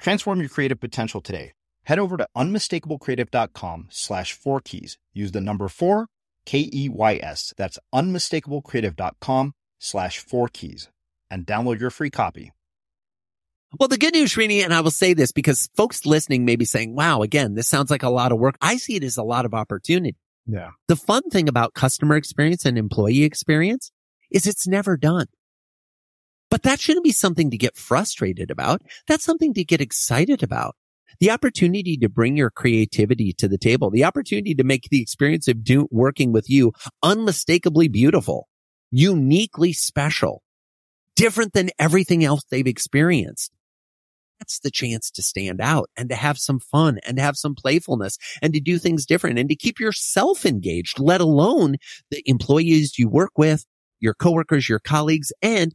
Transform your creative potential today. Head over to unmistakablecreative.com slash four keys. Use the number four, K E Y S. That's unmistakablecreative.com slash four keys and download your free copy. Well, the good news, Srini, and I will say this because folks listening may be saying, wow, again, this sounds like a lot of work. I see it as a lot of opportunity. Yeah. The fun thing about customer experience and employee experience is it's never done. But that shouldn't be something to get frustrated about. That's something to get excited about. The opportunity to bring your creativity to the table, the opportunity to make the experience of do, working with you unmistakably beautiful, uniquely special, different than everything else they've experienced. That's the chance to stand out and to have some fun and to have some playfulness and to do things different and to keep yourself engaged, let alone the employees you work with, your coworkers, your colleagues, and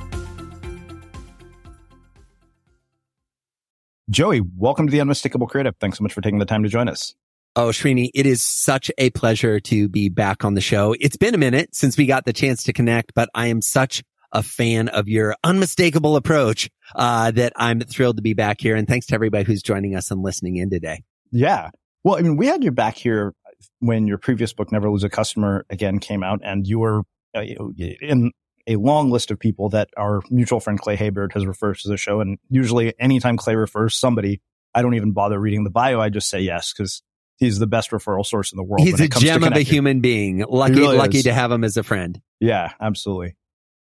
Joey, welcome to the Unmistakable Creative. Thanks so much for taking the time to join us. Oh, Srini, it is such a pleasure to be back on the show. It's been a minute since we got the chance to connect, but I am such a fan of your unmistakable approach uh, that I'm thrilled to be back here. And thanks to everybody who's joining us and listening in today. Yeah. Well, I mean, we had you back here when your previous book, Never Lose a Customer, again came out, and you were uh, in a long list of people that our mutual friend Clay Hebert has referred to the show. And usually, anytime Clay refers somebody, I don't even bother reading the bio. I just say yes because he's the best referral source in the world. He's a gem of a human being. Lucky, really lucky is. to have him as a friend. Yeah, absolutely.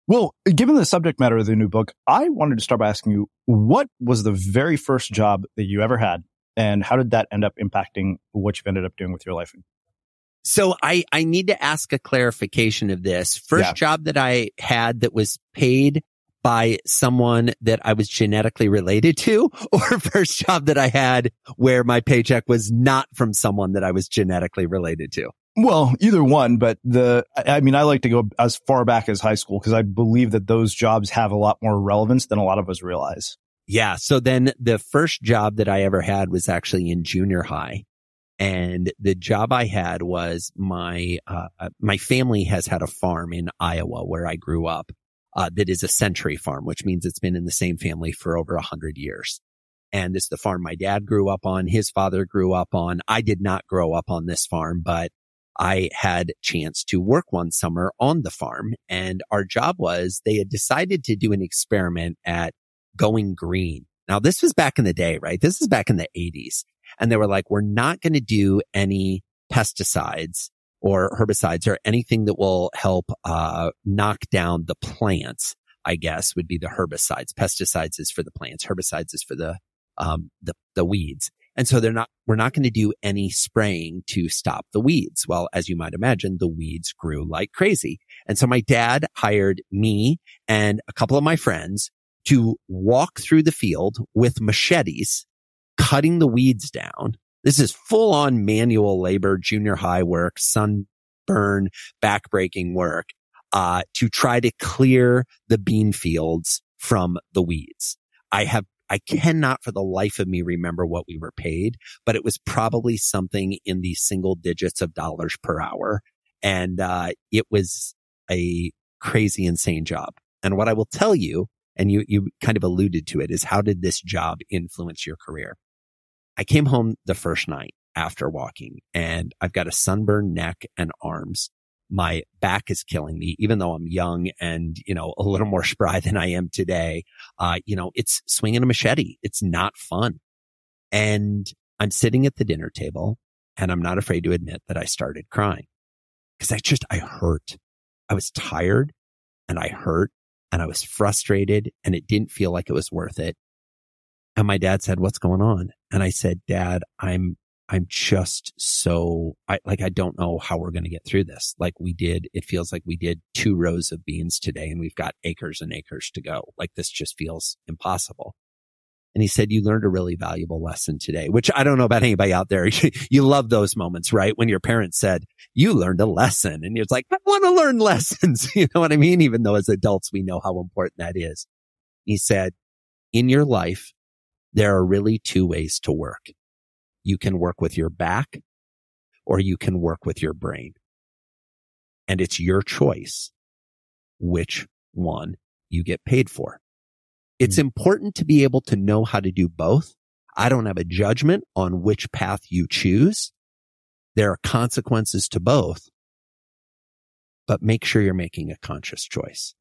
Well, given the subject matter of the new book, I wanted to start by asking you, what was the very first job that you ever had? And how did that end up impacting what you've ended up doing with your life? So I, I need to ask a clarification of this. First yeah. job that I had that was paid by someone that I was genetically related to or first job that I had where my paycheck was not from someone that I was genetically related to? Well, either one, but the, I mean, I like to go as far back as high school because I believe that those jobs have a lot more relevance than a lot of us realize. Yeah. So then the first job that I ever had was actually in junior high. And the job I had was my, uh, my family has had a farm in Iowa where I grew up uh, that is a century farm, which means it's been in the same family for over a hundred years. And this is the farm my dad grew up on. His father grew up on. I did not grow up on this farm, but I had chance to work one summer on the farm and our job was they had decided to do an experiment at going green. Now this was back in the day, right? This is back in the eighties. And they were like, we're not going to do any pesticides or herbicides or anything that will help uh, knock down the plants. I guess would be the herbicides. Pesticides is for the plants. Herbicides is for the um, the the weeds. And so they're not, we're not going to do any spraying to stop the weeds. Well, as you might imagine, the weeds grew like crazy. And so my dad hired me and a couple of my friends to walk through the field with machetes, cutting the weeds down this is full on manual labor, junior high work, sunburn, backbreaking work, uh, to try to clear the bean fields from the weeds. I have I cannot for the life of me remember what we were paid, but it was probably something in the single digits of dollars per hour. And, uh, it was a crazy, insane job. And what I will tell you, and you, you kind of alluded to it is how did this job influence your career? I came home the first night after walking and I've got a sunburned neck and arms. My back is killing me, even though I'm young and, you know, a little more spry than I am today. Uh, you know, it's swinging a machete. It's not fun. And I'm sitting at the dinner table and I'm not afraid to admit that I started crying because I just, I hurt. I was tired and I hurt and I was frustrated and it didn't feel like it was worth it. And my dad said, what's going on? And I said, dad, I'm, I'm just so, I like, I don't know how we're going to get through this. Like we did, it feels like we did two rows of beans today and we've got acres and acres to go. Like this just feels impossible. And he said, you learned a really valuable lesson today, which I don't know about anybody out there. you love those moments, right? When your parents said, you learned a lesson and you're like, I want to learn lessons. you know what I mean? Even though as adults, we know how important that is. He said, in your life, there are really two ways to work. You can work with your back or you can work with your brain. And it's your choice which one you get paid for. It's mm. important to be able to know how to do both. I don't have a judgment on which path you choose. There are consequences to both, but make sure you're making a conscious choice.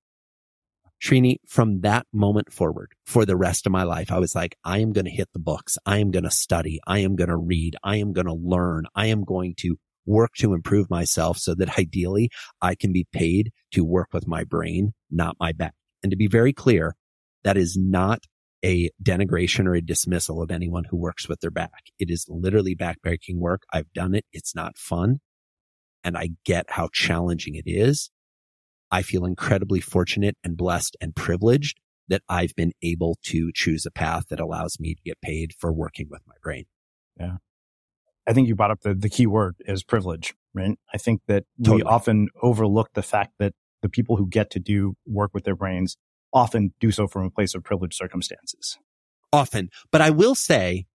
Srini, from that moment forward, for the rest of my life, I was like, I am going to hit the books. I am going to study. I am going to read. I am going to learn. I am going to work to improve myself so that ideally I can be paid to work with my brain, not my back. And to be very clear, that is not a denigration or a dismissal of anyone who works with their back. It is literally backbreaking work. I've done it. It's not fun. And I get how challenging it is. I feel incredibly fortunate and blessed and privileged that I've been able to choose a path that allows me to get paid for working with my brain. Yeah. I think you brought up the, the key word is privilege, right? I think that totally. we often overlook the fact that the people who get to do work with their brains often do so from a place of privileged circumstances. Often. But I will say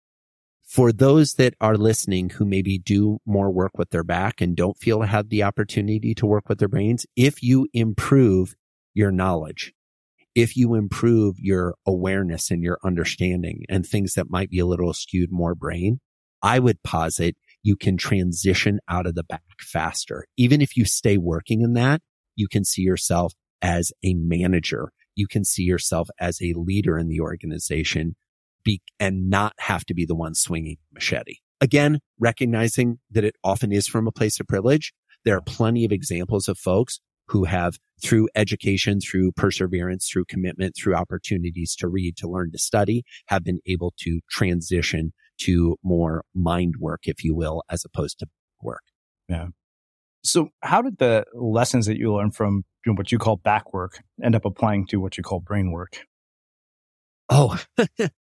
for those that are listening who maybe do more work with their back and don't feel have the opportunity to work with their brains, if you improve your knowledge, if you improve your awareness and your understanding and things that might be a little skewed more brain, I would posit you can transition out of the back faster. Even if you stay working in that, you can see yourself as a manager you can see yourself as a leader in the organization be, and not have to be the one swinging machete. Again, recognizing that it often is from a place of privilege. There are plenty of examples of folks who have through education, through perseverance, through commitment, through opportunities to read, to learn, to study, have been able to transition to more mind work, if you will, as opposed to work. Yeah. So how did the lessons that you learned from what you call back work end up applying to what you call brain work? Oh,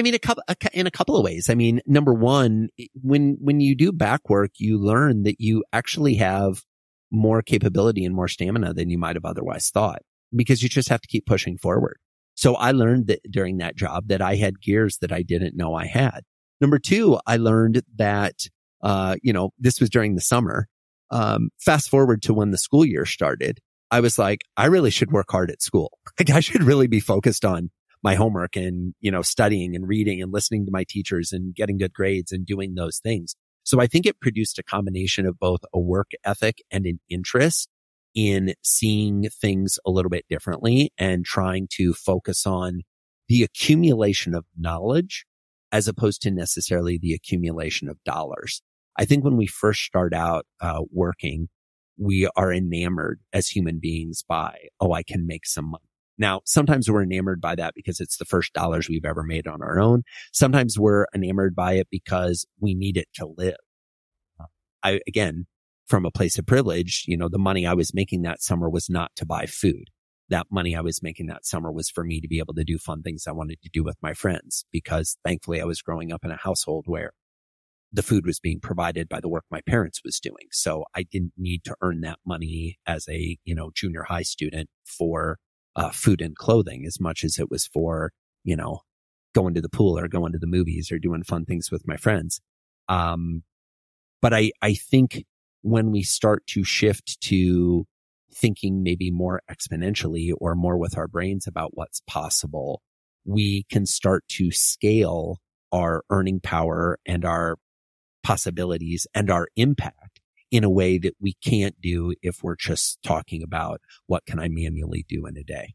I mean, a couple, in a couple of ways. I mean, number one, when, when you do back work, you learn that you actually have more capability and more stamina than you might have otherwise thought because you just have to keep pushing forward. So I learned that during that job that I had gears that I didn't know I had. Number two, I learned that, uh, you know, this was during the summer um, fast forward to when the school year started, I was like, I really should work hard at school. Like I should really be focused on my homework and, you know, studying and reading and listening to my teachers and getting good grades and doing those things. So I think it produced a combination of both a work ethic and an interest in seeing things a little bit differently and trying to focus on the accumulation of knowledge as opposed to necessarily the accumulation of dollars. I think when we first start out uh, working, we are enamored as human beings by, oh, I can make some money. Now, sometimes we're enamored by that because it's the first dollars we've ever made on our own. Sometimes we're enamored by it because we need it to live. I, again, from a place of privilege, you know, the money I was making that summer was not to buy food. That money I was making that summer was for me to be able to do fun things I wanted to do with my friends because thankfully I was growing up in a household where the food was being provided by the work my parents was doing. So I didn't need to earn that money as a, you know, junior high student for uh, food and clothing as much as it was for, you know, going to the pool or going to the movies or doing fun things with my friends. Um, but I, I think when we start to shift to thinking maybe more exponentially or more with our brains about what's possible, we can start to scale our earning power and our possibilities and our impact in a way that we can't do if we're just talking about what can I manually do in a day.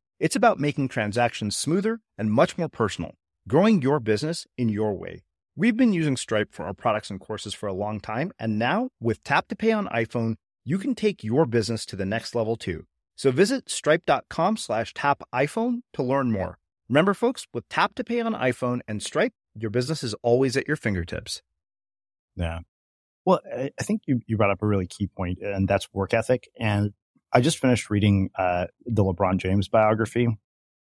It's about making transactions smoother and much more personal, growing your business in your way. We've been using Stripe for our products and courses for a long time, and now with Tap to Pay on iPhone, you can take your business to the next level too. So visit stripe.com slash tap iPhone to learn more. Remember, folks, with Tap to Pay on iPhone and Stripe, your business is always at your fingertips. Yeah. Well, I think you, you brought up a really key point, and that's work ethic. And I just finished reading uh, the LeBron James biography. And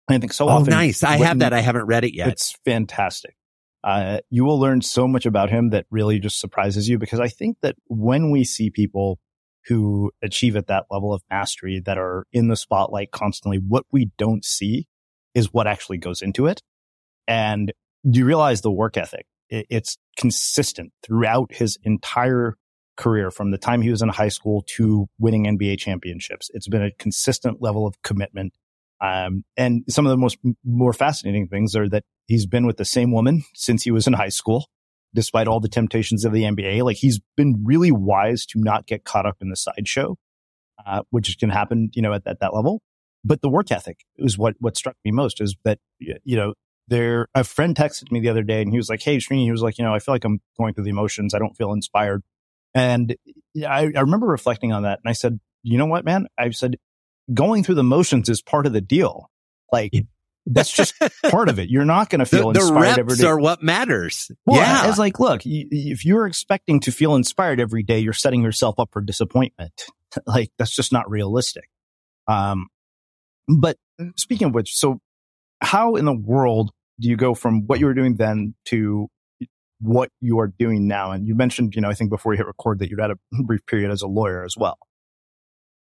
I think so Oh, often. nice. I have that. I haven't read it yet. It's fantastic. Uh, you will learn so much about him that really just surprises you because I think that when we see people who achieve at that level of mastery that are in the spotlight constantly, what we don't see is what actually goes into it. And you realize the work ethic. It's consistent throughout his entire career from the time he was in high school to winning NBA championships. It's been a consistent level of commitment. Um, and some of the most more fascinating things are that he's been with the same woman since he was in high school, despite all the temptations of the NBA. Like he's been really wise to not get caught up in the sideshow, uh, which can happen, you know, at, at that level. But the work ethic is what, what struck me most is that, you know, there, a friend texted me the other day and he was like, Hey, Srini, he was like, you know, I feel like I'm going through the emotions. I don't feel inspired. And I, I remember reflecting on that and I said, you know what, man? I said, going through the motions is part of the deal. Like that's just part of it. You're not going to feel the inspired every reps day. are what matters. Well, yeah. It's like, look, if you're expecting to feel inspired every day, you're setting yourself up for disappointment. like that's just not realistic. Um, but speaking of which, so how in the world do you go from what you were doing then to what you are doing now. And you mentioned, you know, I think before you hit record that you had a brief period as a lawyer as well.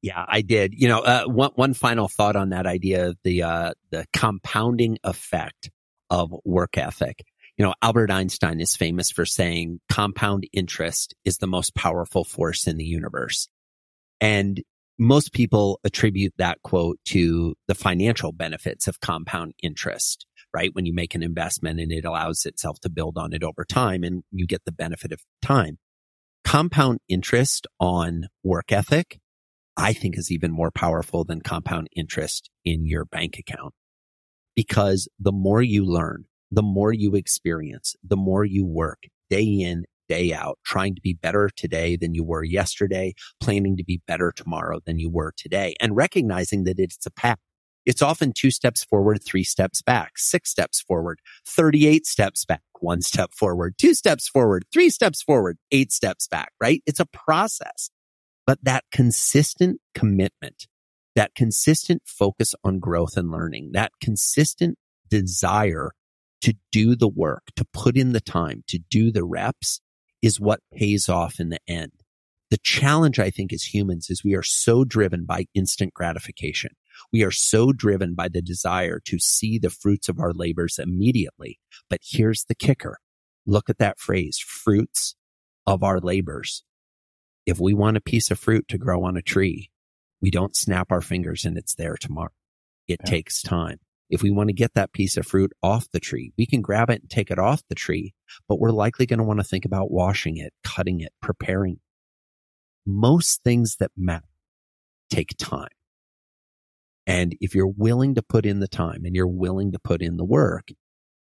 Yeah, I did. You know, uh, one one final thought on that idea of the uh, the compounding effect of work ethic. You know, Albert Einstein is famous for saying compound interest is the most powerful force in the universe. And most people attribute that quote to the financial benefits of compound interest, right? When you make an investment and it allows itself to build on it over time and you get the benefit of time. Compound interest on work ethic, I think is even more powerful than compound interest in your bank account because the more you learn, the more you experience, the more you work day in, day out, trying to be better today than you were yesterday, planning to be better tomorrow than you were today, and recognizing that it's a path. It's often two steps forward, three steps back, six steps forward, 38 steps back, one step forward, two steps forward, three steps forward, eight steps back, right? It's a process. But that consistent commitment, that consistent focus on growth and learning, that consistent desire to do the work, to put in the time, to do the reps is what pays off in the end. The challenge, I think, as humans is we are so driven by instant gratification. We are so driven by the desire to see the fruits of our labors immediately. But here's the kicker. Look at that phrase, fruits of our labors. If we want a piece of fruit to grow on a tree, we don't snap our fingers and it's there tomorrow. It yeah. takes time. If we want to get that piece of fruit off the tree, we can grab it and take it off the tree, but we're likely going to want to think about washing it, cutting it, preparing. Most things that matter take time. And if you're willing to put in the time and you're willing to put in the work,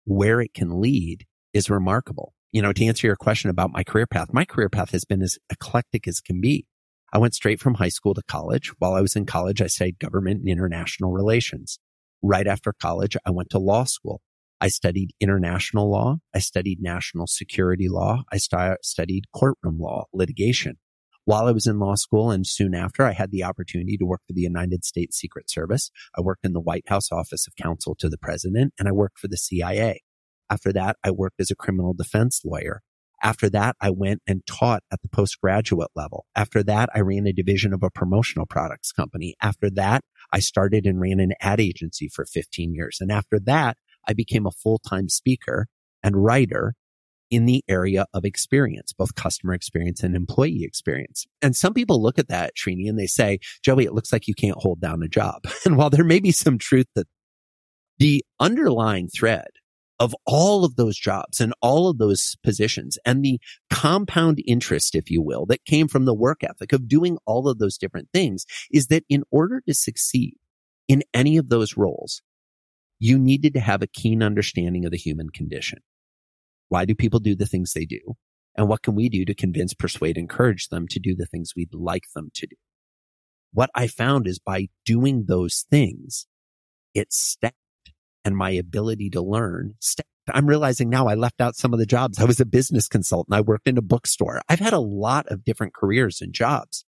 where it can lead is remarkable. You know, to answer your question about my career path, my career path has been as eclectic as can be. I went straight from high school to college. While I was in college, I studied government and international relations right after college, I went to law school. I studied international law. I studied national security law. I st- studied courtroom law, litigation. While I was in law school and soon after, I had the opportunity to work for the United States Secret Service. I worked in the White House Office of Counsel to the President and I worked for the CIA. After that, I worked as a criminal defense lawyer. After that, I went and taught at the postgraduate level. After that, I ran a division of a promotional products company. After that, I started and ran an ad agency for 15 years. And after that, I became a full-time speaker and writer in the area of experience, both customer experience and employee experience. And some people look at that, Srini, and they say, Joey, it looks like you can't hold down a job. And while there may be some truth that the underlying thread of all of those jobs and all of those positions and the compound interest, if you will, that came from the work ethic of doing all of those different things is that in order to succeed in any of those roles, you needed to have a keen understanding of the human condition. Why do people do the things they do? And what can we do to convince, persuade, encourage them to do the things we'd like them to do? What I found is by doing those things, it stacked and my ability to learn. I'm realizing now I left out some of the jobs. I was a business consultant. I worked in a bookstore. I've had a lot of different careers and jobs,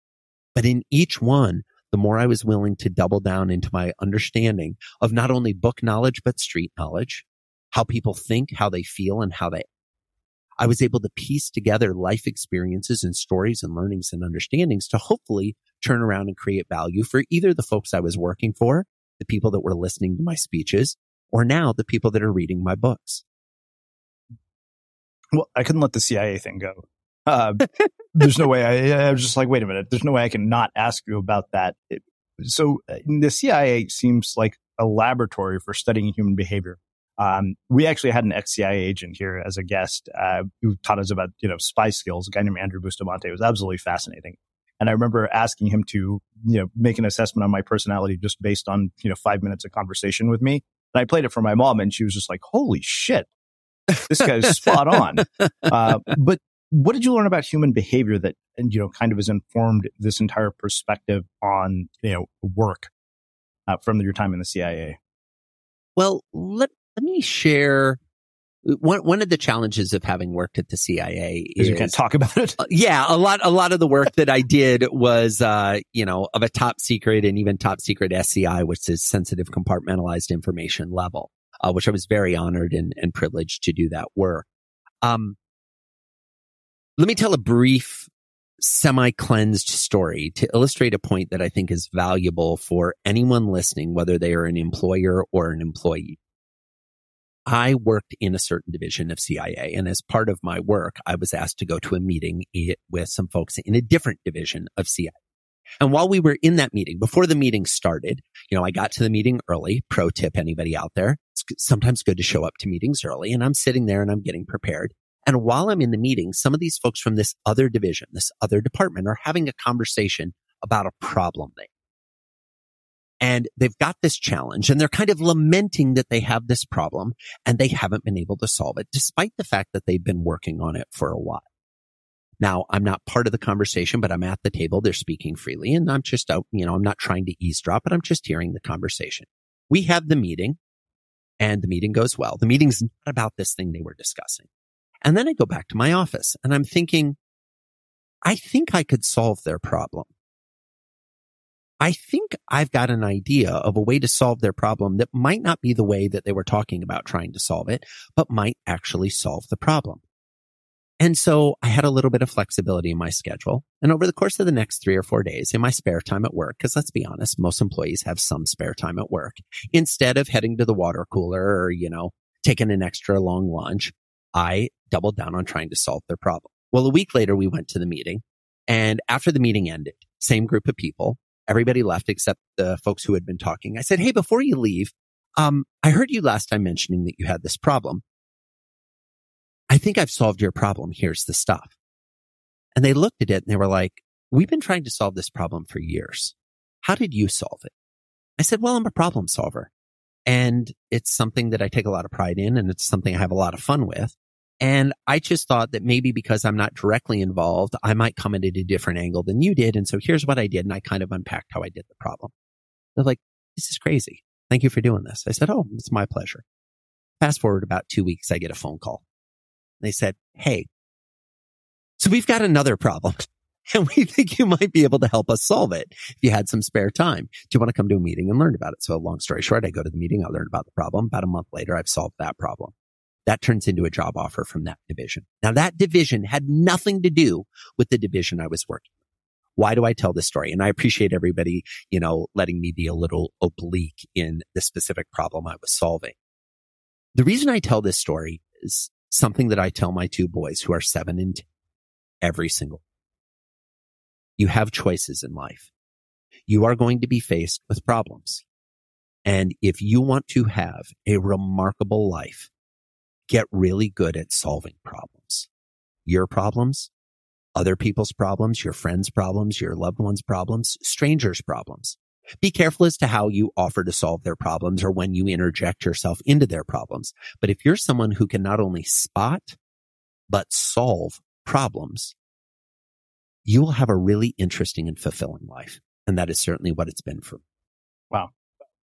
but in each one, the more I was willing to double down into my understanding of not only book knowledge, but street knowledge, how people think, how they feel, and how they I was able to piece together life experiences and stories and learnings and understandings to hopefully turn around and create value for either the folks I was working for, the people that were listening to my speeches, or now the people that are reading my books. Well, I couldn't let the CIA thing go. Uh, there's no way I, I, was just like, wait a minute. There's no way I can not ask you about that. It, so uh, the CIA seems like a laboratory for studying human behavior. Um, we actually had an ex-CIA agent here as a guest uh, who taught us about you know spy skills. A guy named Andrew Bustamante it was absolutely fascinating. And I remember asking him to you know make an assessment on my personality just based on you know five minutes of conversation with me. And I played it for my mom and she was just like, holy shit, this guy's spot on. Uh, but what did you learn about human behavior that, you know, kind of has informed this entire perspective on, you know, work uh, from your time in the CIA? Well, let, let me share one one of the challenges of having worked at the CIA is you can't talk about it. Uh, yeah, a lot a lot of the work that I did was uh, you know of a top secret and even top secret SCI, which is sensitive compartmentalized information level, uh, which I was very honored and, and privileged to do that work. Um, Let me tell a brief, semi cleansed story to illustrate a point that I think is valuable for anyone listening, whether they are an employer or an employee. I worked in a certain division of CIA. And as part of my work, I was asked to go to a meeting with some folks in a different division of CIA. And while we were in that meeting, before the meeting started, you know, I got to the meeting early. Pro tip, anybody out there? It's sometimes good to show up to meetings early. And I'm sitting there and I'm getting prepared. And while I'm in the meeting, some of these folks from this other division, this other department are having a conversation about a problem they and they've got this challenge and they're kind of lamenting that they have this problem and they haven't been able to solve it despite the fact that they've been working on it for a while. Now, I'm not part of the conversation, but I'm at the table. They're speaking freely and I'm just out, you know, I'm not trying to eavesdrop, but I'm just hearing the conversation. We have the meeting and the meeting goes well. The meeting's not about this thing they were discussing. And then I go back to my office and I'm thinking, I think I could solve their problem. I think I've got an idea of a way to solve their problem that might not be the way that they were talking about trying to solve it, but might actually solve the problem. And so I had a little bit of flexibility in my schedule. And over the course of the next three or four days in my spare time at work, because let's be honest, most employees have some spare time at work. Instead of heading to the water cooler or, you know, taking an extra long lunch, I doubled down on trying to solve their problem. Well, a week later, we went to the meeting and after the meeting ended, same group of people, Everybody left except the folks who had been talking. I said, Hey, before you leave, um, I heard you last time mentioning that you had this problem. I think I've solved your problem. Here's the stuff. And they looked at it and they were like, we've been trying to solve this problem for years. How did you solve it? I said, well, I'm a problem solver and it's something that I take a lot of pride in and it's something I have a lot of fun with. And I just thought that maybe because I'm not directly involved, I might come at it a different angle than you did. And so here's what I did. And I kind of unpacked how I did the problem. They're like, this is crazy. Thank you for doing this. I said, Oh, it's my pleasure. Fast forward about two weeks, I get a phone call. They said, Hey, so we've got another problem and we think you might be able to help us solve it if you had some spare time. Do you want to come to a meeting and learn about it? So long story short, I go to the meeting. I learn about the problem. About a month later, I've solved that problem that turns into a job offer from that division. Now that division had nothing to do with the division I was working. Why do I tell this story? And I appreciate everybody, you know, letting me be a little oblique in the specific problem I was solving. The reason I tell this story is something that I tell my two boys who are seven and 10 every single. You have choices in life. You are going to be faced with problems. And if you want to have a remarkable life, get really good at solving problems. Your problems, other people's problems, your friends' problems, your loved ones' problems, strangers' problems. Be careful as to how you offer to solve their problems or when you interject yourself into their problems. But if you're someone who can not only spot, but solve problems, you will have a really interesting and fulfilling life. And that is certainly what it's been for me. Wow.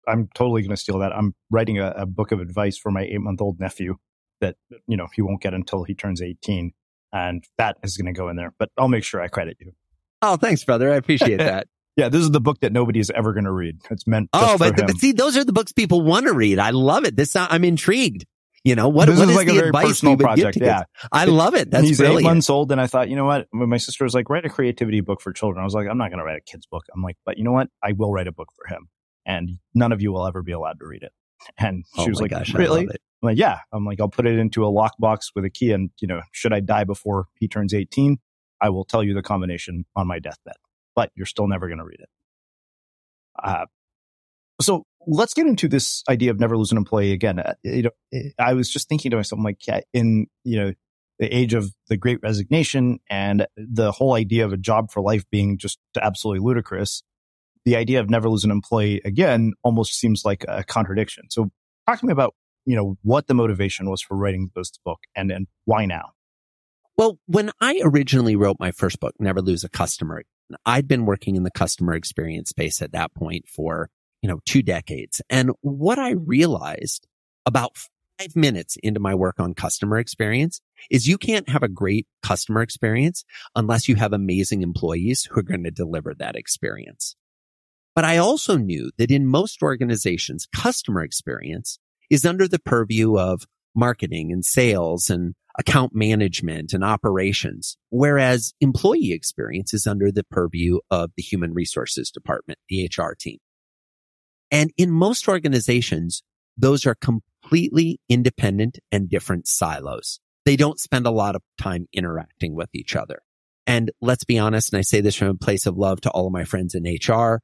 I'm totally going to steal that. I'm writing a, a book of advice for my eight month old nephew that you know he won't get until he turns 18 and that is going to go in there but i'll make sure i credit you. Oh thanks brother. I appreciate that. Yeah this is the book that nobody is ever going to read. It's meant oh but, but, see those are the books people want to read. I love it. This uh, i'm intrigued. You know what, this what is, is like a very personal project yeah. I love it. That's he's brilliant. eight months old and i thought you know what? When my sister was like write a creativity book for children. I was like i'm not going to write a kid's book. I'm like but you know what? I will write a book for him and none of you will ever be allowed to read it. And oh she oh was like gosh, really I'm like, yeah. I'm like, I'll put it into a lockbox with a key. And, you know, should I die before he turns 18, I will tell you the combination on my deathbed, but you're still never going to read it. Uh, so let's get into this idea of never lose an employee again. Uh, you know, I was just thinking to myself, I'm like, in, you know, the age of the great resignation and the whole idea of a job for life being just absolutely ludicrous, the idea of never lose an employee again almost seems like a contradiction. So talk to me about you know, what the motivation was for writing this book and, and why now? Well, when I originally wrote my first book, Never Lose a Customer, I'd been working in the customer experience space at that point for, you know, two decades. And what I realized about five minutes into my work on customer experience is you can't have a great customer experience unless you have amazing employees who are going to deliver that experience. But I also knew that in most organizations, customer experience is under the purview of marketing and sales and account management and operations, whereas employee experience is under the purview of the human resources department, the HR team. And in most organizations, those are completely independent and different silos. They don't spend a lot of time interacting with each other. And let's be honest, and I say this from a place of love to all of my friends in HR.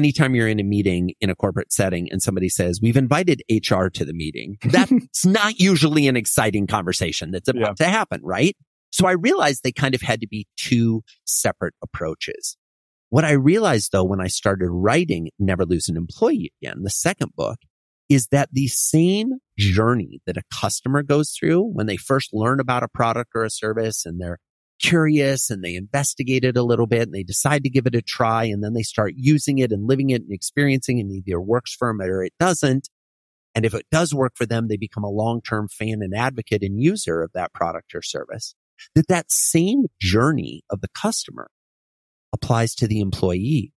Anytime you're in a meeting in a corporate setting and somebody says, we've invited HR to the meeting, that's not usually an exciting conversation that's about yeah. to happen, right? So I realized they kind of had to be two separate approaches. What I realized though, when I started writing Never Lose an Employee again, the second book, is that the same journey that a customer goes through when they first learn about a product or a service and they're curious and they investigate it a little bit and they decide to give it a try and then they start using it and living it and experiencing it and either works for them or it doesn't. And if it does work for them, they become a long-term fan and advocate and user of that product or service. That that same journey of the customer applies to the employee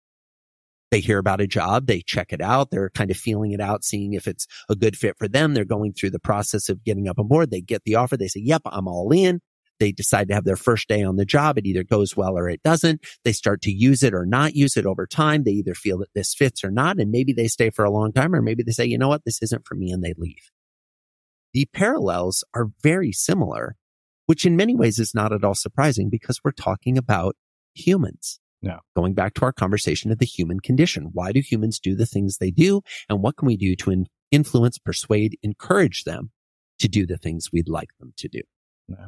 they hear about a job, they check it out, they're kind of feeling it out, seeing if it's a good fit for them. They're going through the process of getting up on board. They get the offer. They say, yep, I'm all in. They decide to have their first day on the job. It either goes well or it doesn't. They start to use it or not use it over time. They either feel that this fits or not. And maybe they stay for a long time or maybe they say, you know what? This isn't for me and they leave. The parallels are very similar, which in many ways is not at all surprising because we're talking about humans. No. Going back to our conversation of the human condition. Why do humans do the things they do? And what can we do to in- influence, persuade, encourage them to do the things we'd like them to do? No.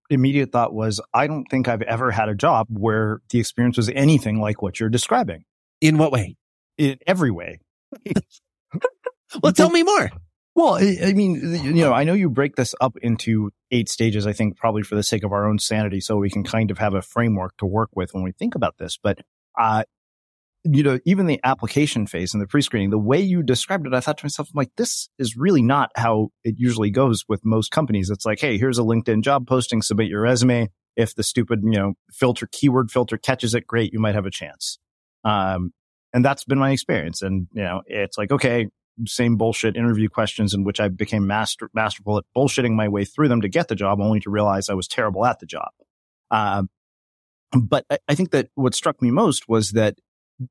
immediate thought was, I don't think I've ever had a job where the experience was anything like what you're describing. In what way? In every way. well, tell me more. Well, I mean, you know, I know you break this up into eight stages, I think probably for the sake of our own sanity, so we can kind of have a framework to work with when we think about this. But, uh, you know, even the application phase and the pre-screening, the way you described it, I thought to myself, I'm like, this is really not how it usually goes with most companies. It's like, Hey, here's a LinkedIn job posting, submit your resume. If the stupid, you know, filter keyword filter catches it, great. You might have a chance. Um, and that's been my experience. And, you know, it's like, okay, same bullshit interview questions in which I became master, masterful at bullshitting my way through them to get the job, only to realize I was terrible at the job. Um, but I, I think that what struck me most was that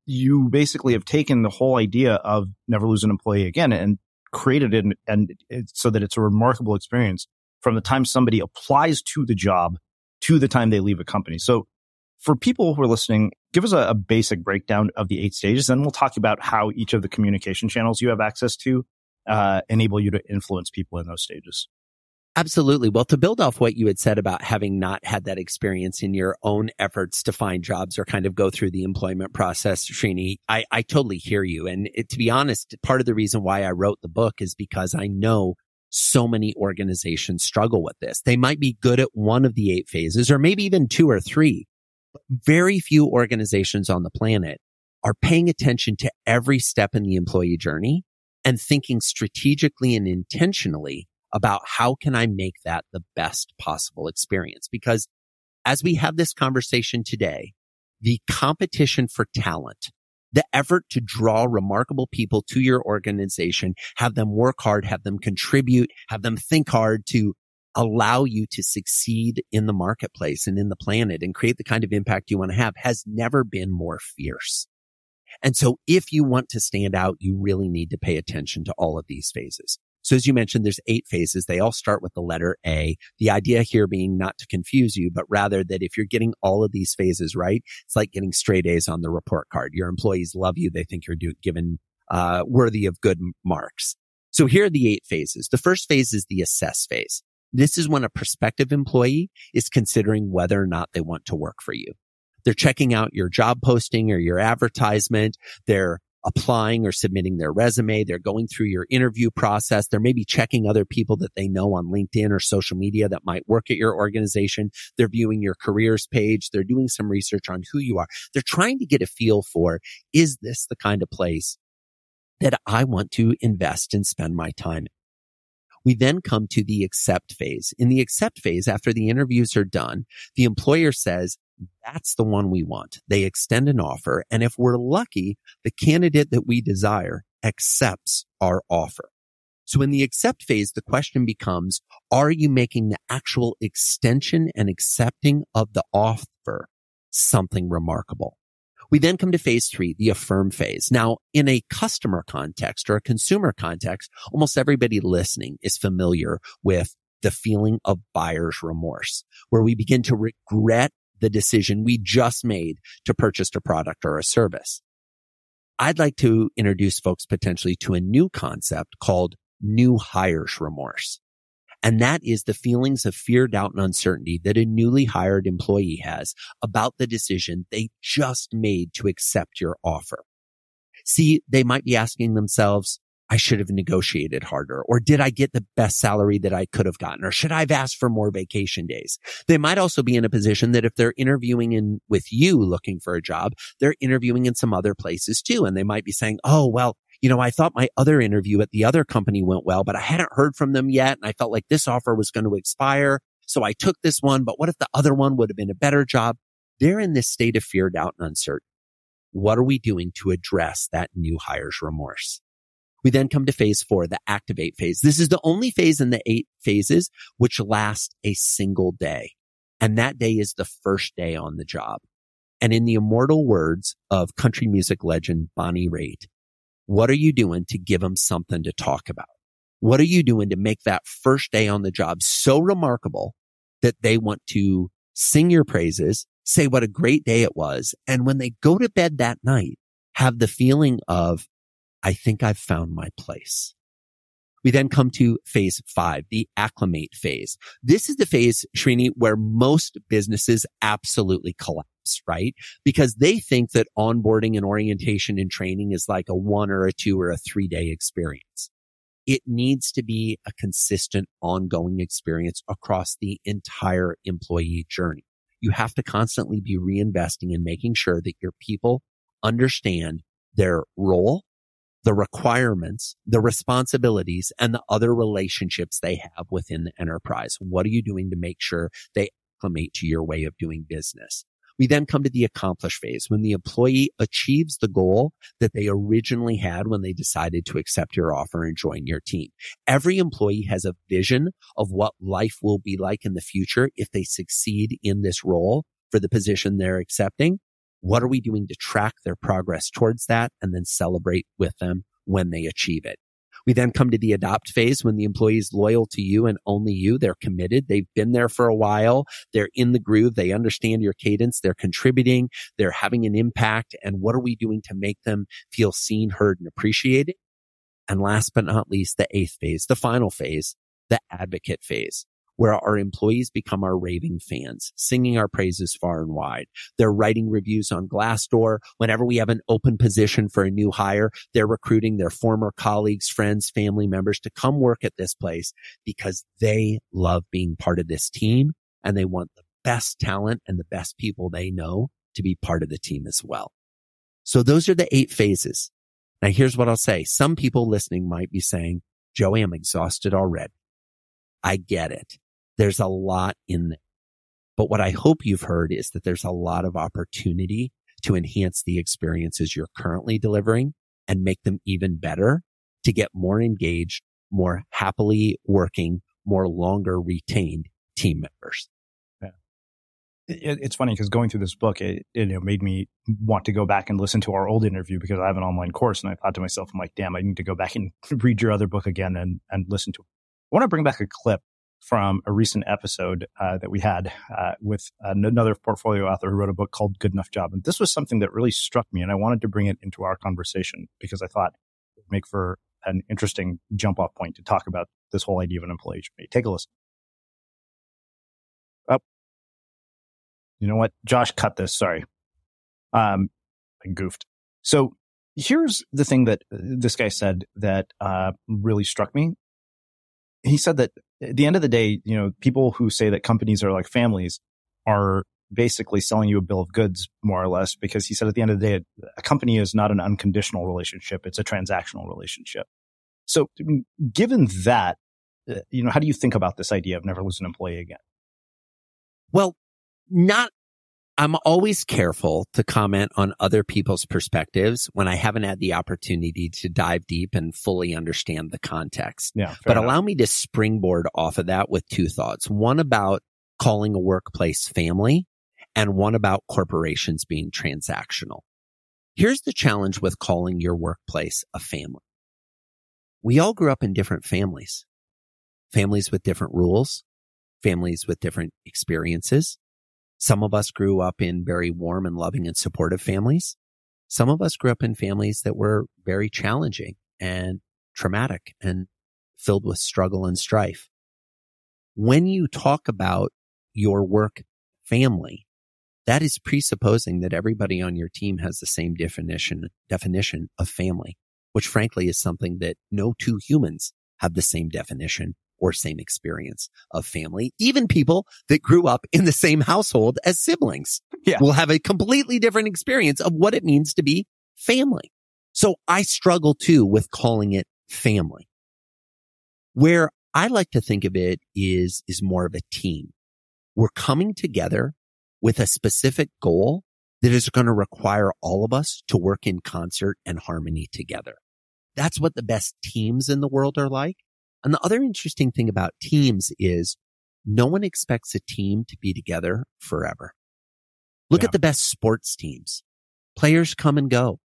you basically have taken the whole idea of never lose an employee again and created it and, and it, so that it's a remarkable experience from the time somebody applies to the job to the time they leave a company. So for people who are listening, give us a, a, basic breakdown of the eight stages, and we'll talk about how each of the communication channels you have access to uh, enable you to influence people in those stages. Absolutely. Well, to build off what you had said about having not had that experience in your own efforts to find jobs or kind of go through the employment process, Srini, I, I totally hear you. And it, to be honest, part of the reason why I wrote the book is because I know so many organizations struggle with this. They might be good at one of the eight phases or maybe even two or three, but very few organizations on the planet are paying attention to every step in the employee journey and thinking strategically and intentionally about how can I make that the best possible experience? Because as we have this conversation today, the competition for talent, the effort to draw remarkable people to your organization, have them work hard, have them contribute, have them think hard to allow you to succeed in the marketplace and in the planet and create the kind of impact you want to have has never been more fierce. And so if you want to stand out, you really need to pay attention to all of these phases. So as you mentioned, there's eight phases. They all start with the letter A. The idea here being not to confuse you, but rather that if you're getting all of these phases right, it's like getting straight A's on the report card. Your employees love you. They think you're do- given, uh, worthy of good marks. So here are the eight phases. The first phase is the assess phase. This is when a prospective employee is considering whether or not they want to work for you. They're checking out your job posting or your advertisement. They're applying or submitting their resume. They're going through your interview process. They're maybe checking other people that they know on LinkedIn or social media that might work at your organization. They're viewing your careers page. They're doing some research on who you are. They're trying to get a feel for, is this the kind of place that I want to invest and spend my time we then come to the accept phase. In the accept phase, after the interviews are done, the employer says, that's the one we want. They extend an offer. And if we're lucky, the candidate that we desire accepts our offer. So in the accept phase, the question becomes, are you making the actual extension and accepting of the offer something remarkable? We then come to phase three, the affirm phase. Now, in a customer context or a consumer context, almost everybody listening is familiar with the feeling of buyer's remorse, where we begin to regret the decision we just made to purchase a product or a service. I'd like to introduce folks potentially to a new concept called new hires remorse. And that is the feelings of fear, doubt, and uncertainty that a newly hired employee has about the decision they just made to accept your offer. See, they might be asking themselves, I should have negotiated harder. Or did I get the best salary that I could have gotten? Or should I have asked for more vacation days? They might also be in a position that if they're interviewing in with you looking for a job, they're interviewing in some other places too. And they might be saying, Oh, well, you know, I thought my other interview at the other company went well, but I hadn't heard from them yet. And I felt like this offer was going to expire. So I took this one, but what if the other one would have been a better job? They're in this state of fear, doubt, and uncertainty. What are we doing to address that new hires remorse? We then come to phase four, the activate phase. This is the only phase in the eight phases which lasts a single day. And that day is the first day on the job. And in the immortal words of country music legend Bonnie Raitt, What are you doing to give them something to talk about? What are you doing to make that first day on the job so remarkable that they want to sing your praises, say what a great day it was. And when they go to bed that night, have the feeling of, I think I've found my place. We then come to phase five, the acclimate phase. This is the phase, Srini, where most businesses absolutely collapse, right? Because they think that onboarding and orientation and training is like a one or a two or a three day experience. It needs to be a consistent ongoing experience across the entire employee journey. You have to constantly be reinvesting and making sure that your people understand their role, the requirements, the responsibilities, and the other relationships they have within the enterprise. What are you doing to make sure they acclimate to your way of doing business? We then come to the accomplish phase when the employee achieves the goal that they originally had when they decided to accept your offer and join your team. Every employee has a vision of what life will be like in the future if they succeed in this role for the position they're accepting. What are we doing to track their progress towards that and then celebrate with them when they achieve it? We then come to the adopt phase when the employee is loyal to you and only you. They're committed. They've been there for a while. They're in the groove. They understand your cadence. They're contributing. They're having an impact. And what are we doing to make them feel seen, heard, and appreciated? And last but not least, the eighth phase, the final phase, the advocate phase where our employees become our raving fans, singing our praises far and wide. They're writing reviews on Glassdoor. Whenever we have an open position for a new hire, they're recruiting their former colleagues, friends, family members to come work at this place because they love being part of this team and they want the best talent and the best people they know to be part of the team as well. So those are the eight phases. Now here's what I'll say. Some people listening might be saying, Joey, I'm exhausted already. I get it. There's a lot in there. But what I hope you've heard is that there's a lot of opportunity to enhance the experiences you're currently delivering and make them even better to get more engaged, more happily working, more longer retained team members. Yeah. It, it's funny because going through this book, it, it made me want to go back and listen to our old interview because I have an online course. And I thought to myself, I'm like, damn, I need to go back and read your other book again and, and listen to it. I want to bring back a clip from a recent episode uh, that we had uh, with another portfolio author who wrote a book called Good Enough Job. And this was something that really struck me, and I wanted to bring it into our conversation because I thought it would make for an interesting jump off point to talk about this whole idea of an employee journey. Take a listen. Oh, you know what? Josh cut this. Sorry. Um, I goofed. So here's the thing that this guy said that uh, really struck me he said that at the end of the day, you know, people who say that companies are like families are basically selling you a bill of goods more or less because he said at the end of the day, a company is not an unconditional relationship. It's a transactional relationship. So given that, uh, you know, how do you think about this idea of never lose an employee again? Well, not I'm always careful to comment on other people's perspectives when I haven't had the opportunity to dive deep and fully understand the context. Yeah. But enough. allow me to springboard off of that with two thoughts. One about calling a workplace family and one about corporations being transactional. Here's the challenge with calling your workplace a family. We all grew up in different families, families with different rules, families with different experiences, some of us grew up in very warm and loving and supportive families. Some of us grew up in families that were very challenging and traumatic and filled with struggle and strife. When you talk about your work family, that is presupposing that everybody on your team has the same definition, definition of family, which frankly is something that no two humans have the same definition or same experience of family. Even people that grew up in the same household as siblings yeah. will have a completely different experience of what it means to be family. So I struggle too with calling it family. Where I like to think of it is, is more of a team. We're coming together with a specific goal that is going to require all of us to work in concert and harmony together. That's what the best teams in the world are like. And the other interesting thing about teams is no one expects a team to be together forever. Look Yeah. at the best sports teams. Players come and go.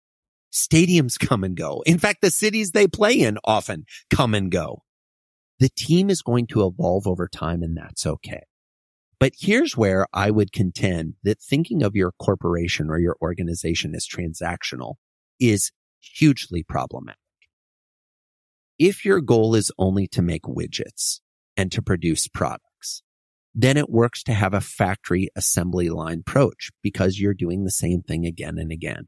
Stadiums come and go. In fact, the cities they play in often come and go. The team is going to evolve over time and that's okay. But here's where I would contend that thinking of your corporation or your organization as transactional is hugely problematic. If your goal is only to make widgets and to produce products, then it works to have a factory assembly line approach because you're doing the same thing again and again.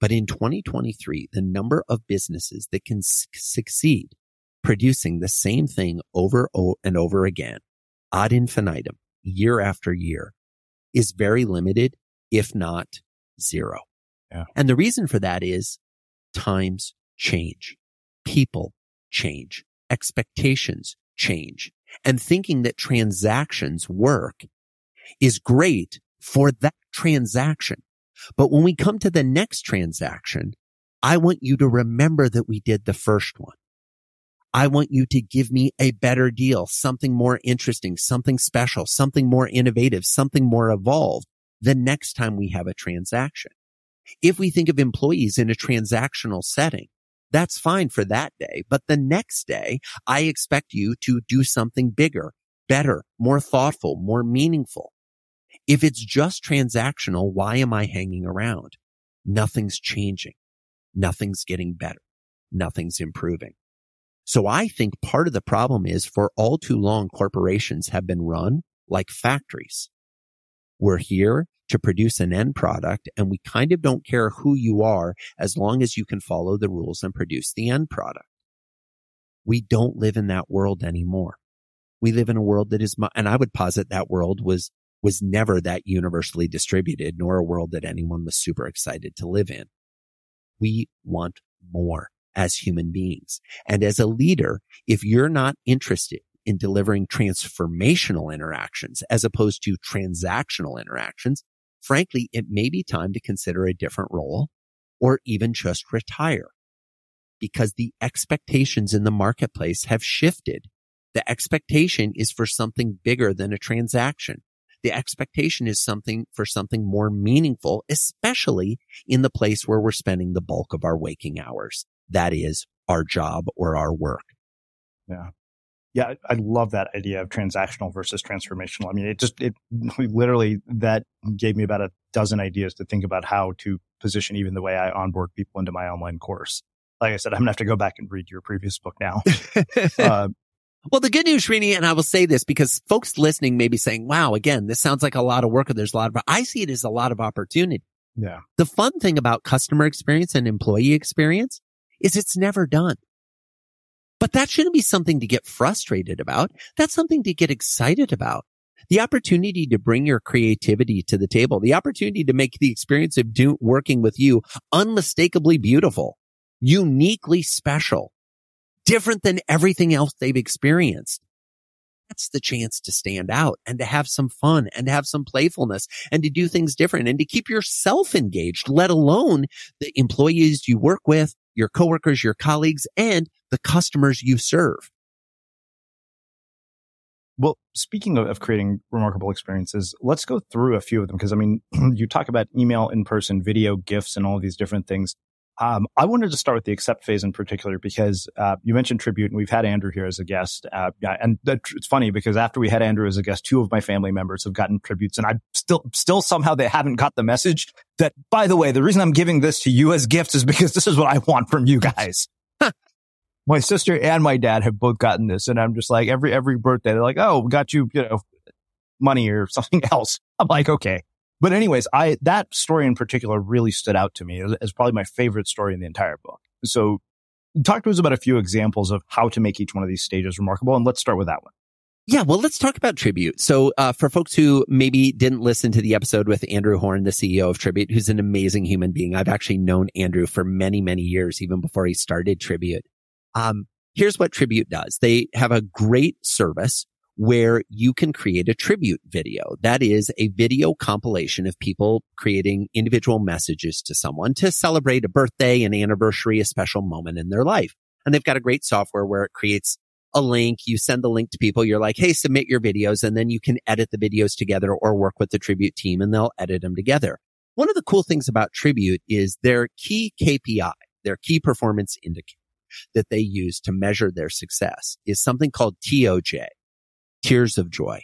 But in 2023, the number of businesses that can succeed producing the same thing over and over again ad infinitum year after year is very limited, if not zero. Yeah. And the reason for that is times change. People change. Expectations change. And thinking that transactions work is great for that transaction. But when we come to the next transaction, I want you to remember that we did the first one. I want you to give me a better deal, something more interesting, something special, something more innovative, something more evolved the next time we have a transaction. If we think of employees in a transactional setting, that's fine for that day. But the next day, I expect you to do something bigger, better, more thoughtful, more meaningful. If it's just transactional, why am I hanging around? Nothing's changing. Nothing's getting better. Nothing's improving. So I think part of the problem is for all too long, corporations have been run like factories. We're here to produce an end product and we kind of don't care who you are as long as you can follow the rules and produce the end product. We don't live in that world anymore. We live in a world that is, and I would posit that world was, was never that universally distributed, nor a world that anyone was super excited to live in. We want more as human beings. And as a leader, if you're not interested in delivering transformational interactions as opposed to transactional interactions, frankly, it may be time to consider a different role or even just retire because the expectations in the marketplace have shifted. The expectation is for something bigger than a transaction. The expectation is something for something more meaningful, especially in the place where we're spending the bulk of our waking hours that is our job or our work. Yeah. Yeah, I love that idea of transactional versus transformational. I mean, it just, it literally, that gave me about a dozen ideas to think about how to position even the way I onboard people into my online course. Like I said, I'm going to have to go back and read your previous book now. uh, well, the good news, Srini, and I will say this because folks listening may be saying, wow, again, this sounds like a lot of work and there's a lot of, I see it as a lot of opportunity. Yeah. The fun thing about customer experience and employee experience is it's never done. But that shouldn't be something to get frustrated about. That's something to get excited about. The opportunity to bring your creativity to the table, the opportunity to make the experience of do, working with you unmistakably beautiful, uniquely special, different than everything else they've experienced. That's the chance to stand out and to have some fun and to have some playfulness and to do things different and to keep yourself engaged, let alone the employees you work with, your coworkers, your colleagues, and the customers you serve. Well, speaking of, of, creating remarkable experiences, let's go through a few of them because I mean, you talk about email, in person, video, gifts, and all these different things. Um, I wanted to start with the accept phase in particular because uh, you mentioned tribute, and we've had Andrew here as a guest. Uh, and that, it's funny because after we had Andrew as a guest, two of my family members have gotten tributes, and I still, still somehow they haven't got the message that, by the way, the reason I'm giving this to you as gifts is because this is what I want from you guys. my sister and my dad have both gotten this, and I'm just like every every birthday they're like, "Oh, we got you, you know, money or something else." I'm like, okay. But anyways, I, that story in particular really stood out to me as probably my favorite story in the entire book. So talk to us about a few examples of how to make each one of these stages remarkable. And let's start with that one. Yeah, well, let's talk about Tribute. So, uh, for folks who maybe didn't listen to the episode with Andrew Horn, the CEO of Tribute, who's an amazing human being. I've actually known Andrew for many, many years, even before he started Tribute. Um, here's what Tribute does. They have a great service where you can create a tribute video. That is a video compilation of people creating individual messages to someone to celebrate a birthday, an anniversary, a special moment in their life. And they've got a great software where it creates a link. You send the link to people. You're like, Hey, submit your videos and then you can edit the videos together or work with the tribute team and they'll edit them together. one of the cool things about Tribute is their key KPI, their key performance indicator that they use to measure their success is something called TOJ, tears of joy.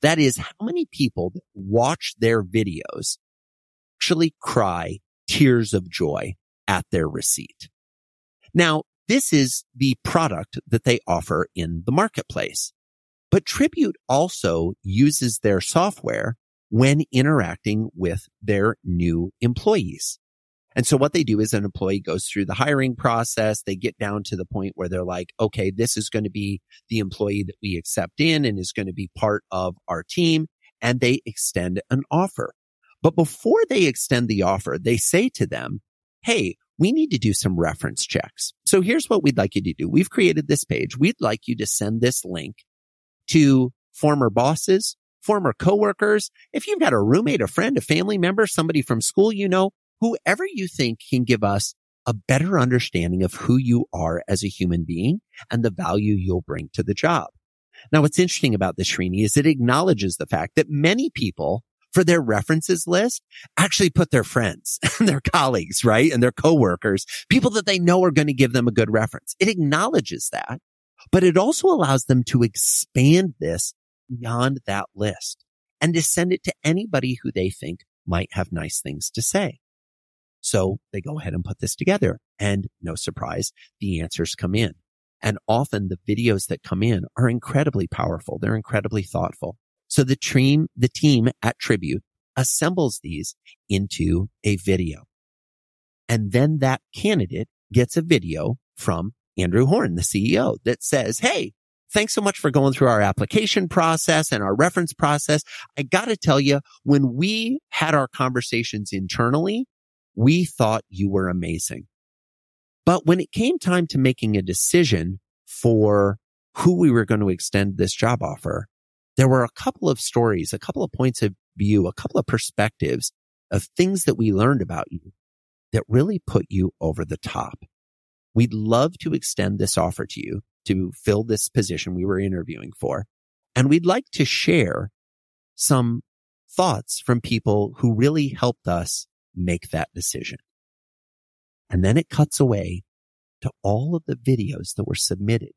That is how many people that watch their videos actually cry tears of joy at their receipt. Now, this is the product that they offer in the marketplace. But Tribute also uses their software when interacting with their new employees. And so what they do is an employee goes through the hiring process. They get down to the point where they're like, okay, this is going to be the employee that we accept in and is going to be part of our team. And they extend an offer. But before they extend the offer, they say to them, Hey, we need to do some reference checks. So here's what we'd like you to do. We've created this page. We'd like you to send this link to former bosses, former coworkers. If you've got a roommate, a friend, a family member, somebody from school, you know, whoever you think can give us a better understanding of who you are as a human being and the value you'll bring to the job. Now, what's interesting about this, Srini, is it acknowledges the fact that many people for their references list actually put their friends and their colleagues, right? And their coworkers, people that they know are going to give them a good reference. It acknowledges that, but it also allows them to expand this beyond that list and to send it to anybody who they think might have nice things to say. So they go ahead and put this together and no surprise, the answers come in. And often the videos that come in are incredibly powerful. They're incredibly thoughtful. So the team, the team at Tribute assembles these into a video. And then that candidate gets a video from Andrew Horn, the CEO that says, Hey, thanks so much for going through our application process and our reference process. I got to tell you, when we had our conversations internally, we thought you were amazing. But when it came time to making a decision for who we were going to extend this job offer, there were a couple of stories, a couple of points of view, a couple of perspectives of things that we learned about you that really put you over the top. We'd love to extend this offer to you to fill this position we were interviewing for. And we'd like to share some thoughts from people who really helped us make that decision. And then it cuts away to all of the videos that were submitted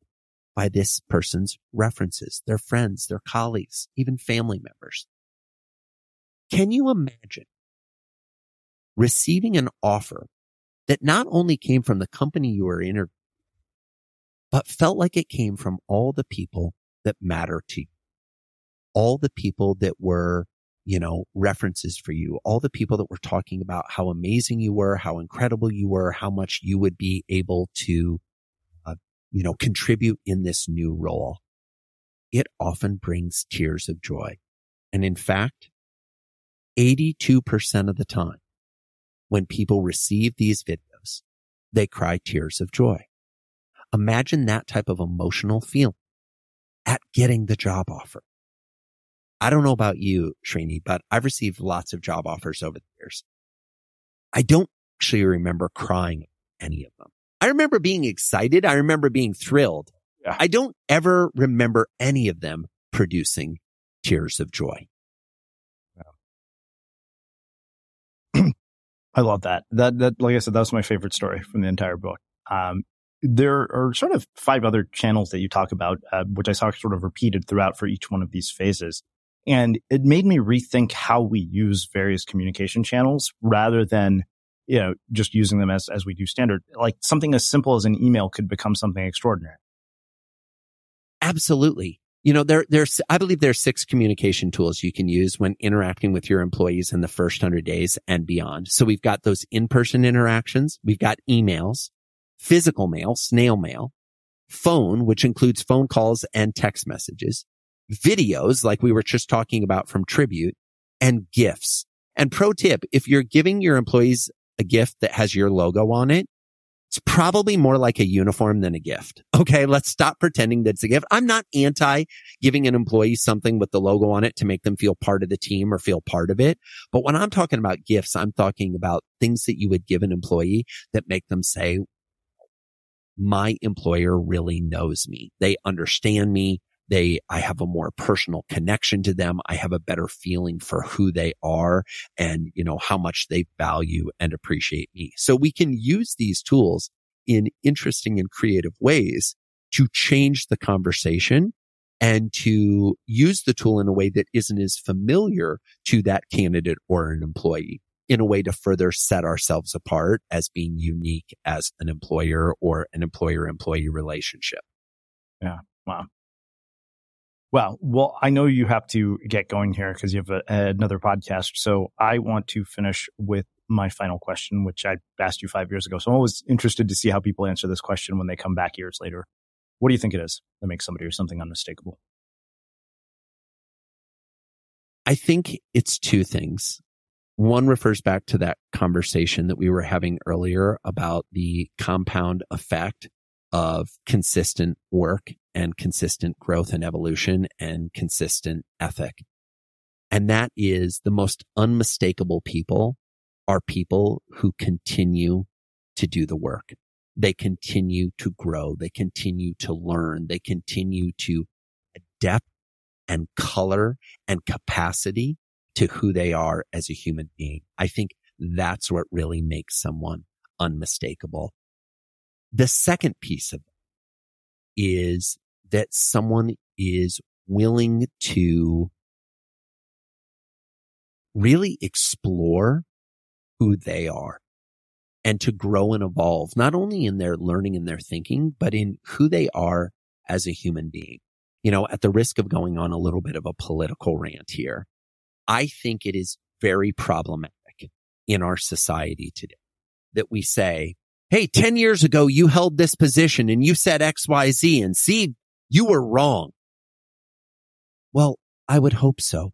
by this person's references, their friends, their colleagues, even family members. Can you imagine receiving an offer that not only came from the company you were interviewing, but felt like it came from all the people that matter to you, all the people that were, you know, references for you, all the people that were talking about how amazing you were, how incredible you were, how much you would be able to uh, you know, contribute in this new role, it often brings tears of joy. And in fact, 82% of the time when people receive these videos, they cry tears of joy. Imagine that type of emotional feeling at getting the job offer. I don't know about you, Srini, but I've received lots of job offers over the years. I don't actually remember crying any of them. I remember being excited. I remember being thrilled. Yeah. I don't ever remember any of them producing tears of joy. I love that. That that like I said, that was my favorite story from the entire book. Um, there are sort of five other channels that you talk about, uh, which I saw sort of repeated throughout for each one of these phases. And it made me rethink how we use various communication channels rather than you know, just using them as, as we do standard, like something as simple as an email could become something extraordinary. Absolutely. You know, there, there's, I believe there's six communication tools you can use when interacting with your employees in the first hundred days and beyond. So we've got those in-person interactions. We've got emails, physical mail, snail mail, phone, which includes phone calls and text messages, videos, like we were just talking about from Tribute and gifts. And pro tip, if you're giving your employees a gift that has your logo on it, it's probably more like a uniform than a gift. Okay. Let's stop pretending that it's a gift. I'm not anti giving an employee something with the logo on it to make them feel part of the team or feel part of it. But when I'm talking about gifts, I'm talking about things that you would give an employee that make them say, my employer really knows me. They understand me. They, I have a more personal connection to them. I have a better feeling for who they are and, you know, how much they value and appreciate me. So we can use these tools in interesting and creative ways to change the conversation and to use the tool in a way that isn't as familiar to that candidate or an employee in a way to further set ourselves apart as being unique as an employer or an employer employee relationship. Yeah. Wow. Well, well, I know you have to get going here because you have a, another podcast. So I want to finish with my final question, which I asked you five years ago. So I'm always interested to see how people answer this question when they come back years later. What do you think it is that makes somebody or something unmistakable? I think it's two things. One refers back to that conversation that we were having earlier about the compound effect of consistent work and consistent growth and evolution and consistent ethic. And that is the most unmistakable people are people who continue to do the work. They continue to grow. They continue to learn. They continue to depth and color and capacity to who they are as a human being. I think that's what really makes someone unmistakable. The second piece of it is that someone is willing to really explore who they are and to grow and evolve, not only in their learning and their thinking, but in who they are as a human being. You know, at the risk of going on a little bit of a political rant here, I think it is very problematic in our society today that we say, Hey, 10 years ago, you held this position and you said X, Y, Z and see, you were wrong. Well, I would hope so.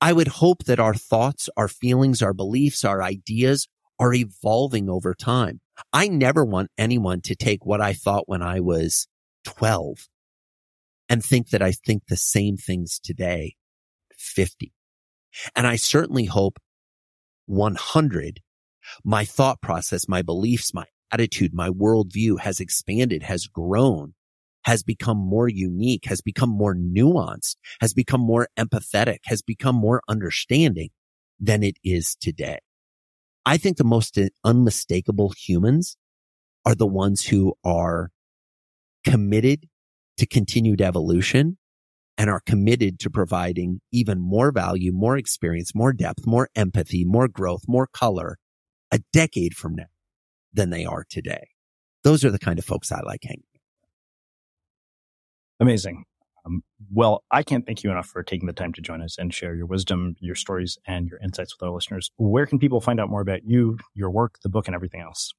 I would hope that our thoughts, our feelings, our beliefs, our ideas are evolving over time. I never want anyone to take what I thought when I was 12 and think that I think the same things today 50. And I certainly hope 100, my thought process, my beliefs, my attitude, my worldview has expanded, has grown, has become more unique, has become more nuanced, has become more empathetic, has become more understanding than it is today. I think the most unmistakable humans are the ones who are committed to continued evolution and are committed to providing even more value, more experience, more depth, more empathy, more growth, more color a decade from now than they are today. Those are the kind of folks I like hanging. Amazing. Um, well, I can't thank you enough for taking the time to join us and share your wisdom, your stories, and your insights with our listeners. Where can people find out more about you, your work, the book, and everything else?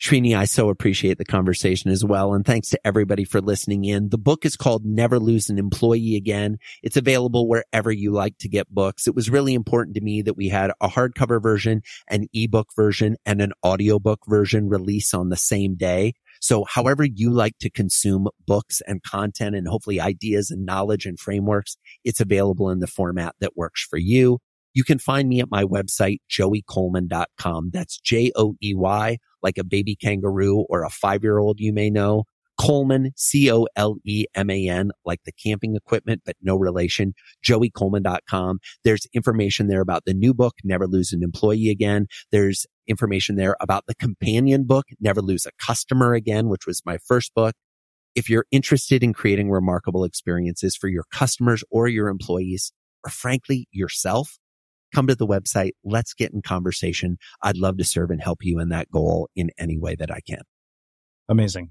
Srini, I so appreciate the conversation as well. And thanks to everybody for listening in. The book is called Never Lose an Employee Again. It's available wherever you like to get books. It was really important to me that we had a hardcover version, an ebook version, and an audiobook version release on the same day. So however you like to consume books and content and hopefully ideas and knowledge and frameworks, it's available in the format that works for you. You can find me at my website, joeycoleman.com. That's J-O-E-Y, like a baby kangaroo or a five year old you may know. Coleman, C-O-L-E-M-A-N, like the camping equipment, but no relation. JoeyColeman.com. There's information there about the new book, Never Lose an Employee Again. There's information there about the companion book, Never Lose a Customer Again, which was my first book. If you're interested in creating remarkable experiences for your customers or your employees, or frankly, yourself, come to the website. Let's get in conversation. I'd love to serve and help you in that goal in any way that I can. Amazing.